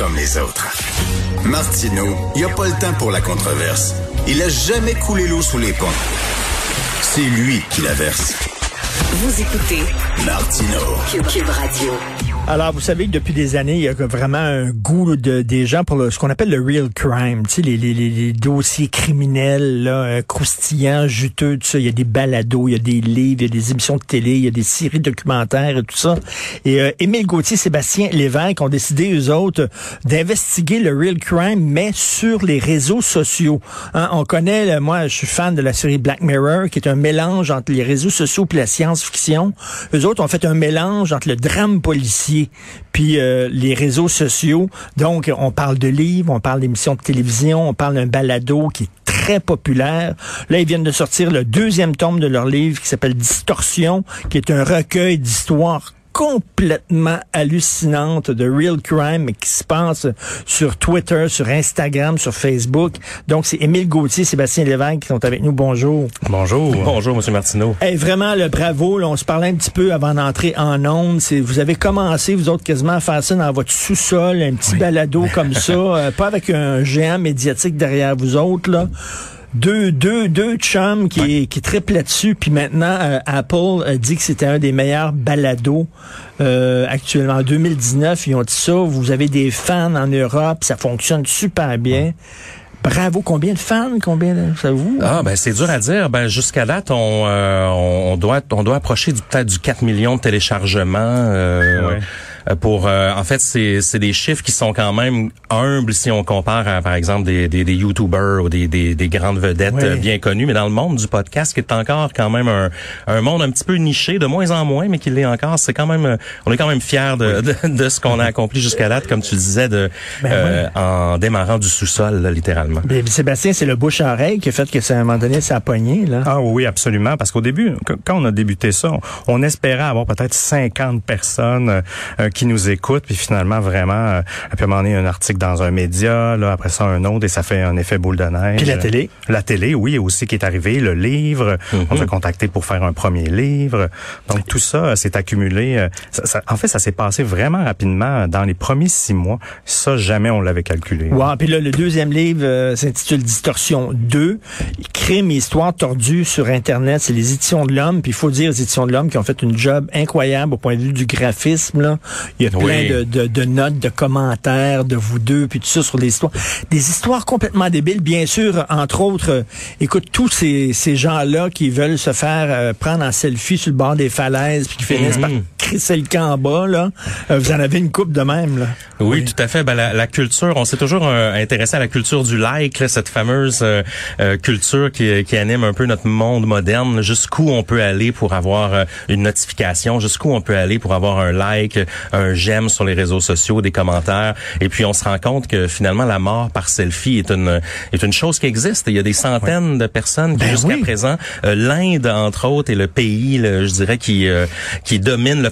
comme les autres. Martineau, il n'y a pas le temps pour la controverse. Il a jamais coulé l'eau sous les ponts. C'est lui qui la verse. Vous écoutez Martino. Cube Radio. Alors, vous savez que depuis des années, il y a vraiment un goût de, des gens pour le, ce qu'on appelle le real crime, tu sais, les, les, les dossiers criminels, là, euh, croustillants, juteux, tout ça. Il y a des balados, il y a des livres, il y a des émissions de télé, il y a des séries documentaires et tout ça. Et euh, Émile Gauthier, Sébastien Lévesque ont décidé, eux autres, d'investiguer le real crime, mais sur les réseaux sociaux. Hein, on connaît, moi, je suis fan de la série Black Mirror, qui est un mélange entre les réseaux sociaux et la science-fiction. Eux autres ont fait un mélange entre le drame policier puis euh, les réseaux sociaux. Donc, on parle de livres, on parle d'émissions de télévision, on parle d'un balado qui est très populaire. Là, ils viennent de sortir le deuxième tome de leur livre qui s'appelle Distorsion, qui est un recueil d'histoires complètement hallucinante de real crime qui se passe sur Twitter, sur Instagram, sur Facebook. Donc, c'est Émile Gauthier, Sébastien Lévesque qui sont avec nous. Bonjour. Bonjour. Bonjour, Monsieur Martineau. Hey, vraiment, le bravo. Là, on se parlait un petit peu avant d'entrer en ondes. Vous avez commencé, vous autres, quasiment à faire ça dans votre sous-sol, un petit balado comme ça, euh, pas avec un géant médiatique derrière vous autres, là deux, deux, deux chums qui, qui triplent là-dessus. Puis maintenant, euh, Apple a dit que c'était un des meilleurs balados euh, actuellement. En 2019, ils ont dit ça. Vous avez des fans en Europe, ça fonctionne super bien. Bravo. Combien de fans? Combien de, ça vous? Ah, ben, c'est dur à dire. Ben, jusqu'à date, on, euh, on doit, on doit approcher du, peut-être du 4 millions de téléchargements. Pour euh, en fait c'est c'est des chiffres qui sont quand même humbles si on compare à par exemple des des, des YouTubers ou des, des, des grandes vedettes euh, bien connues mais dans le monde du podcast qui est encore quand même un, un monde un petit peu niché de moins en moins mais qui l'est encore c'est quand même on est quand même fiers de, de, ce qu'on a accompli jusqu'à date comme tu disais de ben en démarrant du sous-sol littéralement. Ben, Sébastien c'est le bouche à oreille qui a fait que ça à un moment donné ça a pogné là. Ah oui absolument parce qu'au début quand on a débuté ça on, espérait avoir peut-être 50 personnes qui nous écoutent, puis finalement, vraiment, euh, à un moment donné, un article dans un média, là, après ça, un autre, et ça fait un effet boule de neige. Puis la télé? La télé, oui, aussi qui est arrivé, le livre, on s'est mhm. contacté pour faire un premier livre. Donc, tout ça euh, s'est accumulé. Euh, ça, en fait, ça s'est passé vraiment rapidement dans les premiers six mois. Ça, jamais on l'avait calculé. Wow, puis là, le deuxième livre s'intitule Distorsion 2, Crime et histoire tordue sur Internet. C'est les éditions de l'Homme, puis il faut dire les éditions de l'Homme qui ont fait une job incroyable au point de vue du graphisme. Là. Il y a plein de, de, de, notes, de commentaires de vous deux, puis tout ça sur des histoires. Des histoires complètement débiles, bien sûr, entre autres. Euh, écoute, tous ces, ces gens-là qui veulent se faire euh, prendre en selfie sur le bord des falaises, puis qui finissent par crisser le camp en bas, là. Euh, vous en avez une coupe de même, là. Oui, tout à fait. Ben, la, la culture, on s'est toujours intéressé à la culture du like, là, cette fameuse culture qui, qui anime un peu notre monde moderne. Jusqu'où on peut aller pour avoir une notification, jusqu'où on peut aller pour avoir un like, un j'aime sur les réseaux sociaux, des commentaires. Et puis on se rend compte que finalement la mort par selfie est une est une chose qui existe. Il y a des centaines de personnes qui ben jusqu'à présent, euh, l'Inde entre autres est le pays, je dirais, qui euh, qui domine le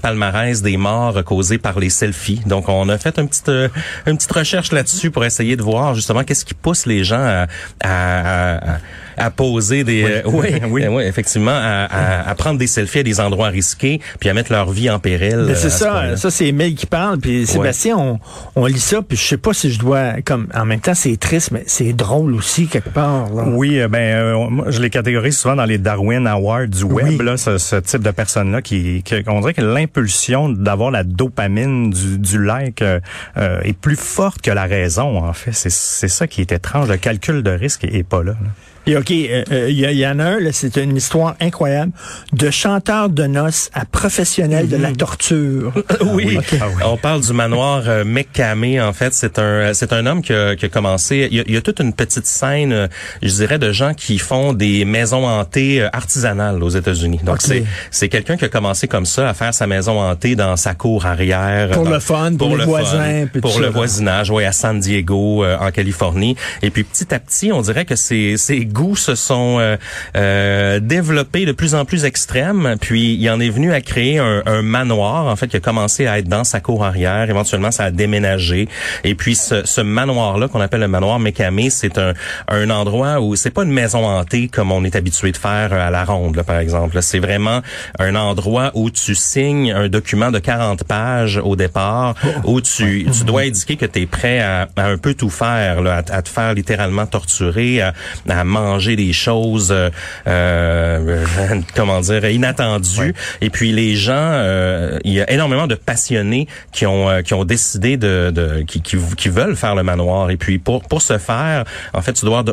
des morts causées par les selfies. Donc on a fait une petite euh, une petite recherche là-dessus pour essayer de voir justement qu'est-ce qui pousse les gens à, à, à à poser des oui, oui, oui, effectivement à, à, prendre des selfies à des endroits risqués puis à mettre leur vie en péril. c'est ça, ça c'est Emile qui parle puis Sébastien on, on lit ça puis je sais pas si je dois comme en même temps c'est triste mais c'est drôle aussi quelque part. Là. Oui, ben euh, je les catégorise souvent dans les Darwin Awards du web là ce, ce type de personnes là qui, qui on dirait que l'impulsion d'avoir la dopamine du, du like euh, euh, est plus forte que la raison en fait, c'est c'est ça qui est étrange, le calcul de risque est, pas là. là. Et OK, il euh, euh, y, en a un, c'est une histoire incroyable, de chanteur de noces à professionnel de la mhm. torture. oui, ah on parle du manoir euh, en fait. C'est un c'est un homme qui a, qui a commencé, il y, a, toute une petite scène, euh, je dirais, de gens qui font des maisons hantées artisanales aux États-Unis. Donc c'est c'est quelqu'un qui a commencé comme ça, à faire sa maison hantée dans sa cour arrière. Pour le fun, pour, le voisin. Pour le voisinage, oui, à San Diego, en Californie. Et puis petit à petit, on dirait que c'est c'est goûts se sont euh, euh, développés de plus en plus extrêmes. Puis il en est venu à créer un, un, manoir, en fait, qui a commencé à être dans sa cour arrière. Éventuellement, ça a déménagé. Et puis ce, ce manoir-là, qu'on appelle le manoir Mécamé, c'est un, un endroit où c'est pas une maison hantée comme on est habitué de faire à la ronde, là, par exemple. C'est vraiment un endroit où tu signes un document de 40 pages au départ, oh. où tu, tu dois indiquer que tu es prêt à, à, un peu tout faire, là, à, à, te faire littéralement torturer, à, à manger des choses, euh, euh comment dire, inattendues. Et puis les gens, euh, il y a énormément de passionnés qui ont euh, qui ont décidé de, de qui, qui, qui, veulent faire le manoir. Et puis pour pour ce faire, en fait, tu dois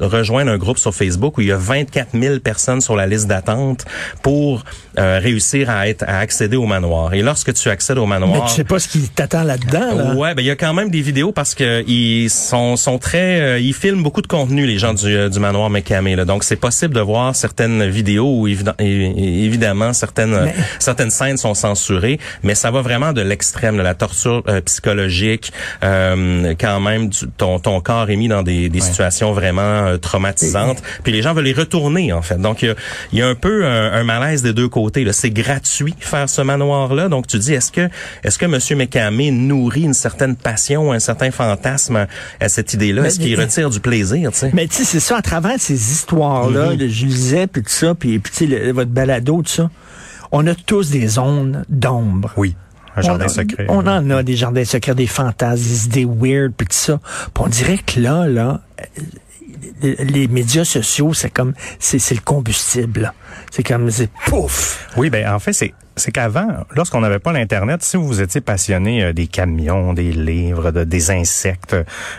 rejoindre un groupe sur Facebook où il y a 24 000 personnes sur la liste d'attente pour euh, réussir à être à accéder au manoir. Et lorsque tu accèdes au manoir, mais tu sais pas ce qui t'attend là-dedans. Là. Ouais, ben il y a quand même des vidéos parce que ils sont sont très euh, ils filment beaucoup de contenu les gens du, du manoir Là. Donc c'est possible de voir certaines vidéos où évidemment certaines certaines scènes sont censurées, mais ça va vraiment de l'extrême de la torture psychologique quand même ton ton corps est mis dans des, des situations vraiment traumatisantes. Puis les gens veulent les retourner en fait. Donc il y a, y a un peu un, un malaise des deux côtés c'est gratuit faire ce manoir-là. Donc tu dis, est-ce que est-ce que Monsieur McCamé nourrit une certaine passion, un certain fantasme à cette idée-là? Est-ce qu'il retire du plaisir tu Mais tu sais, c'est ça à travers ces histoires-là, de Julisette puis tout ça, puis puis tu sais votre balado tout ça. On a tous des zones d'ombre. Oui. Un jardin secret. On en a des jardins secrets, des fantasmes, des idées weird, puis tout ça. Puis on dirait que là, là, les médias sociaux, c'est comme, c'est le combustible. C'est comme, c'est pouf. Oui, ben en fait, c'est c'est qu'avant, lorsqu'on n'avait pas l'Internet, si vous étiez passionné euh, des camions, des livres, de, des insectes,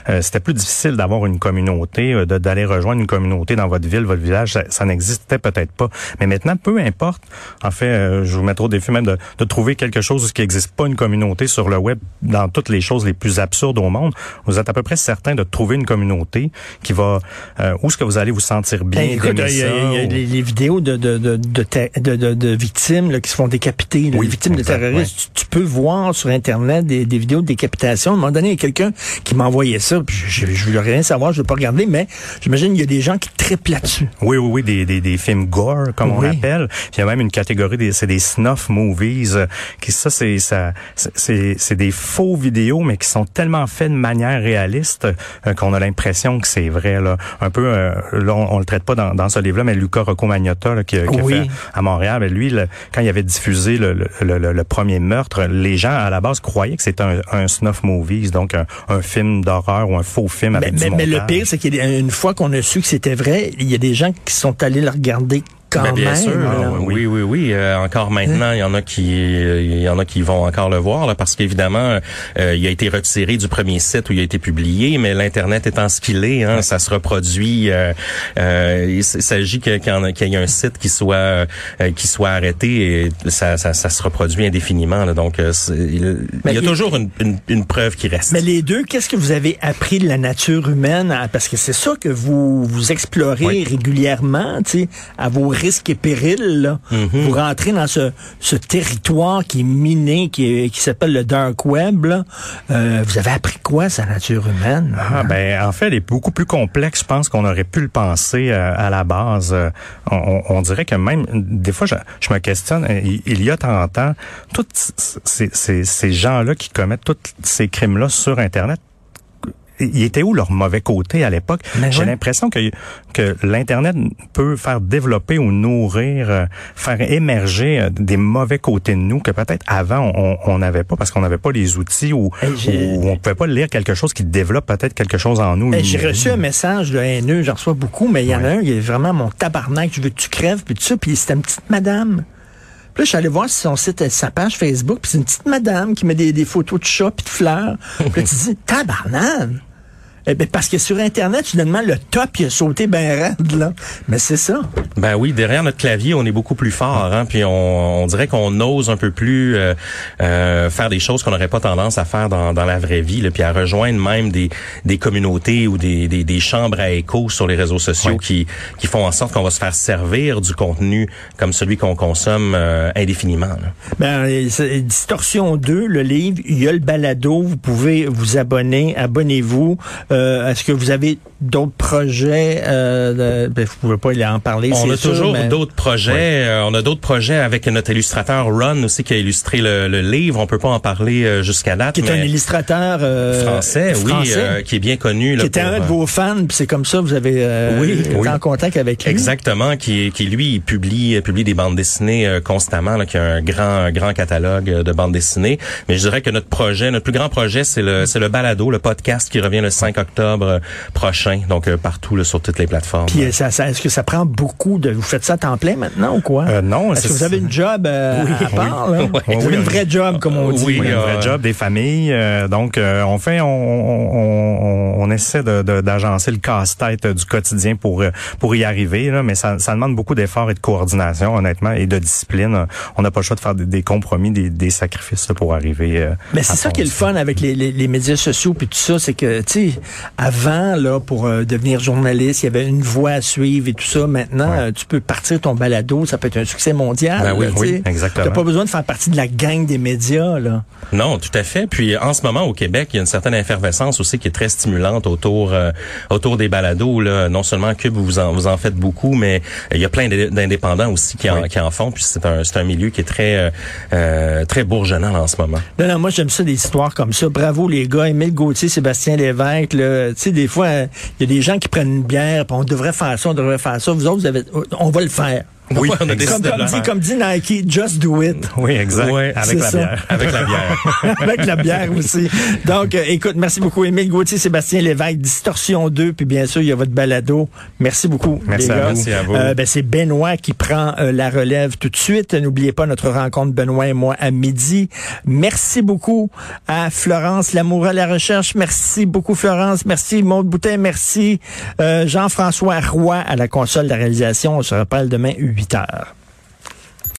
euh, c'était plus difficile d'avoir une communauté, euh, d'aller rejoindre une communauté dans votre ville, votre village. Ça, n'existait peut-être pas. Mais maintenant, peu importe. En fait, je vous mettrai au défi même de, de trouver quelque chose qui n'existe pas une communauté sur le web dans toutes les choses les plus absurdes au monde. Vous êtes à peu près certain de trouver une communauté qui va... où est-ce que vous allez vous sentir bien? Ben, écoute, il y, a, les, vidéos de, de, de, de, de victimes là, qui se font décapiter les victimes de terroristes. Tu, peux voir sur Internet des, vidéos de décapitation. À un moment donné, il y a quelqu'un qui m'a envoyé ça. je, je, veux rien savoir, je veux pas regarder, mais j'imagine qu'il y a des gens qui triplent là-dessus. Oui, oui, oui, des, des, des films gore, comme on appelle. Il y a même une catégorie, des, c'est des snuff movies. Euh, qui ça, c'est ça, c'est, c'est des faux vidéos, mais qui sont tellement faits de manière réaliste euh, qu'on a l'impression que c'est vrai. Là. Un peu, euh, là, on, le traite pas dans, dans ce livre-là, mais Luca Rocco Magnotta, qui, qui a fait à Montréal, ben, lui, quand il avait diffusé le, le, le, premier meurtre, les gens à la base croyaient que c'était un, un, snuff movies, donc un, un film d'horreur ou un faux film avec mais, du mais, mais le pire, c'est qu'une fois qu'on a su que c'était vrai, il y a des gens qui sont allés le regarder ben, bien sûr. oui, oui, oui. Euh, encore maintenant, il y en a qui, il y en a qui vont encore le voir là, parce qu'évidemment, euh, il a été retiré du premier site où il a été publié, mais l'internet étant ce qu'il est, hein, ça se reproduit. Euh, il s'agit qu'il y, ait un site qui soit qui soit arrêté et ça, ça, ça se reproduit indéfiniment. Là, donc, il, y a toujours une, une, preuve qui reste. Mais les deux, qu'est-ce que vous avez appris de la nature humaine Parce que c'est ça que vous vous explorez régulièrement, tu sais, à vos risque et péril, là, mm-hmm. vous rentrez dans ce, ce territoire qui est miné, qui, qui s'appelle le dark web. Là. Euh, vous avez appris quoi sa nature humaine? Ah ben en fait, elle est beaucoup plus complexe, je pense qu'on aurait pu le penser euh, à la base. Euh, on, on, dirait que même des fois, je, je me questionne. Il, y a 30 ans, tous ces, ces, ces gens-là qui commettent tous ces crimes-là sur Internet il était où leur mauvais côté à l'époque? Ben J'ai l'impression que, que l'Internet peut faire développer ou nourrir, euh, faire émerger euh, des mauvais côtés de nous que peut-être avant on n'avait pas parce qu'on n'avait pas les outils ou, on pouvait pas lire quelque chose qui développe peut-être quelque chose en nous. J'ai reçu un message de haineux, j'en reçois beaucoup, mais il y en a un, il est vraiment mon tabarnak, je veux que tu crèves, puis tout ça, puis c'était une petite madame. Puis là, je suis allé voir son site, sa page Facebook, puis c'est une petite madame qui met des, des photos de chats puis de fleurs. puis là, tu dis, tabarnak! Eh ben, parce que sur Internet, finalement, le top, il a sauté ben raide, là. Mais c'est ça. Ben oui, derrière notre clavier, on est beaucoup plus fort, hein, puis on, on dirait qu'on ose un peu plus euh, euh, faire des choses qu'on n'aurait pas tendance à faire dans, dans la vraie vie, là, puis à rejoindre même des, des communautés ou des, des, des chambres à écho sur les réseaux sociaux qui, qui font en sorte qu'on va se faire servir du contenu comme celui qu'on consomme euh, indéfiniment. Là. Ben, Distorsion 2, le livre, il y a le balado, vous pouvez vous abonner, abonnez-vous. Euh, est-ce que vous avez d'autres projets? Euh, de, ben, vous pouvez pas en parler, On a sûr, toujours mais- d'autres projets. Euh, on a d'autres projets avec notre illustrateur Ron aussi qui a illustré le, le livre. On peut pas en parler euh, jusqu'à date. Qui est un illustrateur euh, français, oui, français, euh, qui est bien connu. là, qui était pour, un de euh, vos fans, puis c'est comme ça vous avez euh, Oui, été oui. en contact avec lui. Exactement, qui, qui lui il publie euh, publie des bandes dessinées euh, constamment, là, qui a un grand un grand catalogue euh, de bandes dessinées. Mais je dirais que notre projet, notre plus grand projet, c'est le c'est le balado, le podcast qui revient le 5 octobre euh, prochain, donc euh, partout là, sur toutes les plateformes. Puis euh, ça, ça- est-ce que ça prend beaucoup de... Vous faites ça à temps plein maintenant ou quoi? Euh, non, Est-ce que vous avez une job euh, à part? là? Oui. Vous avez une Oui, vraie job, comme on dit. Oui, Oui, un euh, vrai job des familles. euh, donc, euh, on fait, on, on, on, on essaie de- de- d'agencer le casse-tête du quotidien pour pour y arriver. Là, mais ça, ça demande beaucoup d'efforts et de coordination, honnêtement, et de discipline. On n'a pas le choix de faire des, des compromis, des, des sacrifices là, pour arriver. euh, Mais c'est ça qui est le fun avec les, les, les médias sociaux puis tout ça, c'est que, tu sais, avant, là, pour euh, devenir journaliste, il y avait une voie à suivre et tout ça. Maintenant, euh, tu peux partir ton balado, ça peut être un succès mondial. Ben oui, là, tu oui, sais. exactement. T'as pas besoin de faire partie de la gang des médias, là. Non, tout à fait. Puis en ce moment au Québec, il y a une certaine effervescence aussi qui est très stimulante autour euh, autour des balados. Là. Non seulement Cube, vous en vous en faites beaucoup, mais il y a plein d'é- d'indépendants aussi qui en, qui en font. Puis c'est un c'est un milieu qui est très euh, très bourgeonnant là, en ce moment. Non, non, moi, j'aime ça, des histoires comme ça. Bravo, les gars. Émile Gauthier, Sébastien Lévesque, Tu sais, des fois, il y a des gens qui prennent une bière, on devrait faire ça, on devrait faire ça. Vous autres, vous avez, on va le faire. Oui, on a Comme, décidé comme dit, comme dit Nike, just do it. Oui, exact. Ouais, avec la ça. bière. Avec la bière. Avec la bière aussi. Donc, euh, écoute, merci beaucoup, Émile Gauthier, Sébastien Lévesque, Distorsion 2, puis bien sûr, il y a votre balado. Merci beaucoup, Merci les à gars. vous. Merci à vous. Euh, ben, c'est Benoît qui prend euh, la relève tout de suite. N'oubliez pas notre rencontre, Benoît et moi, à midi. Merci beaucoup à Florence Lamour à la recherche. Merci beaucoup, Florence. Merci, Maude Boutin. Merci, euh, Jean-François Roy à la console de la réalisation. On se reparle demain, 8 heures.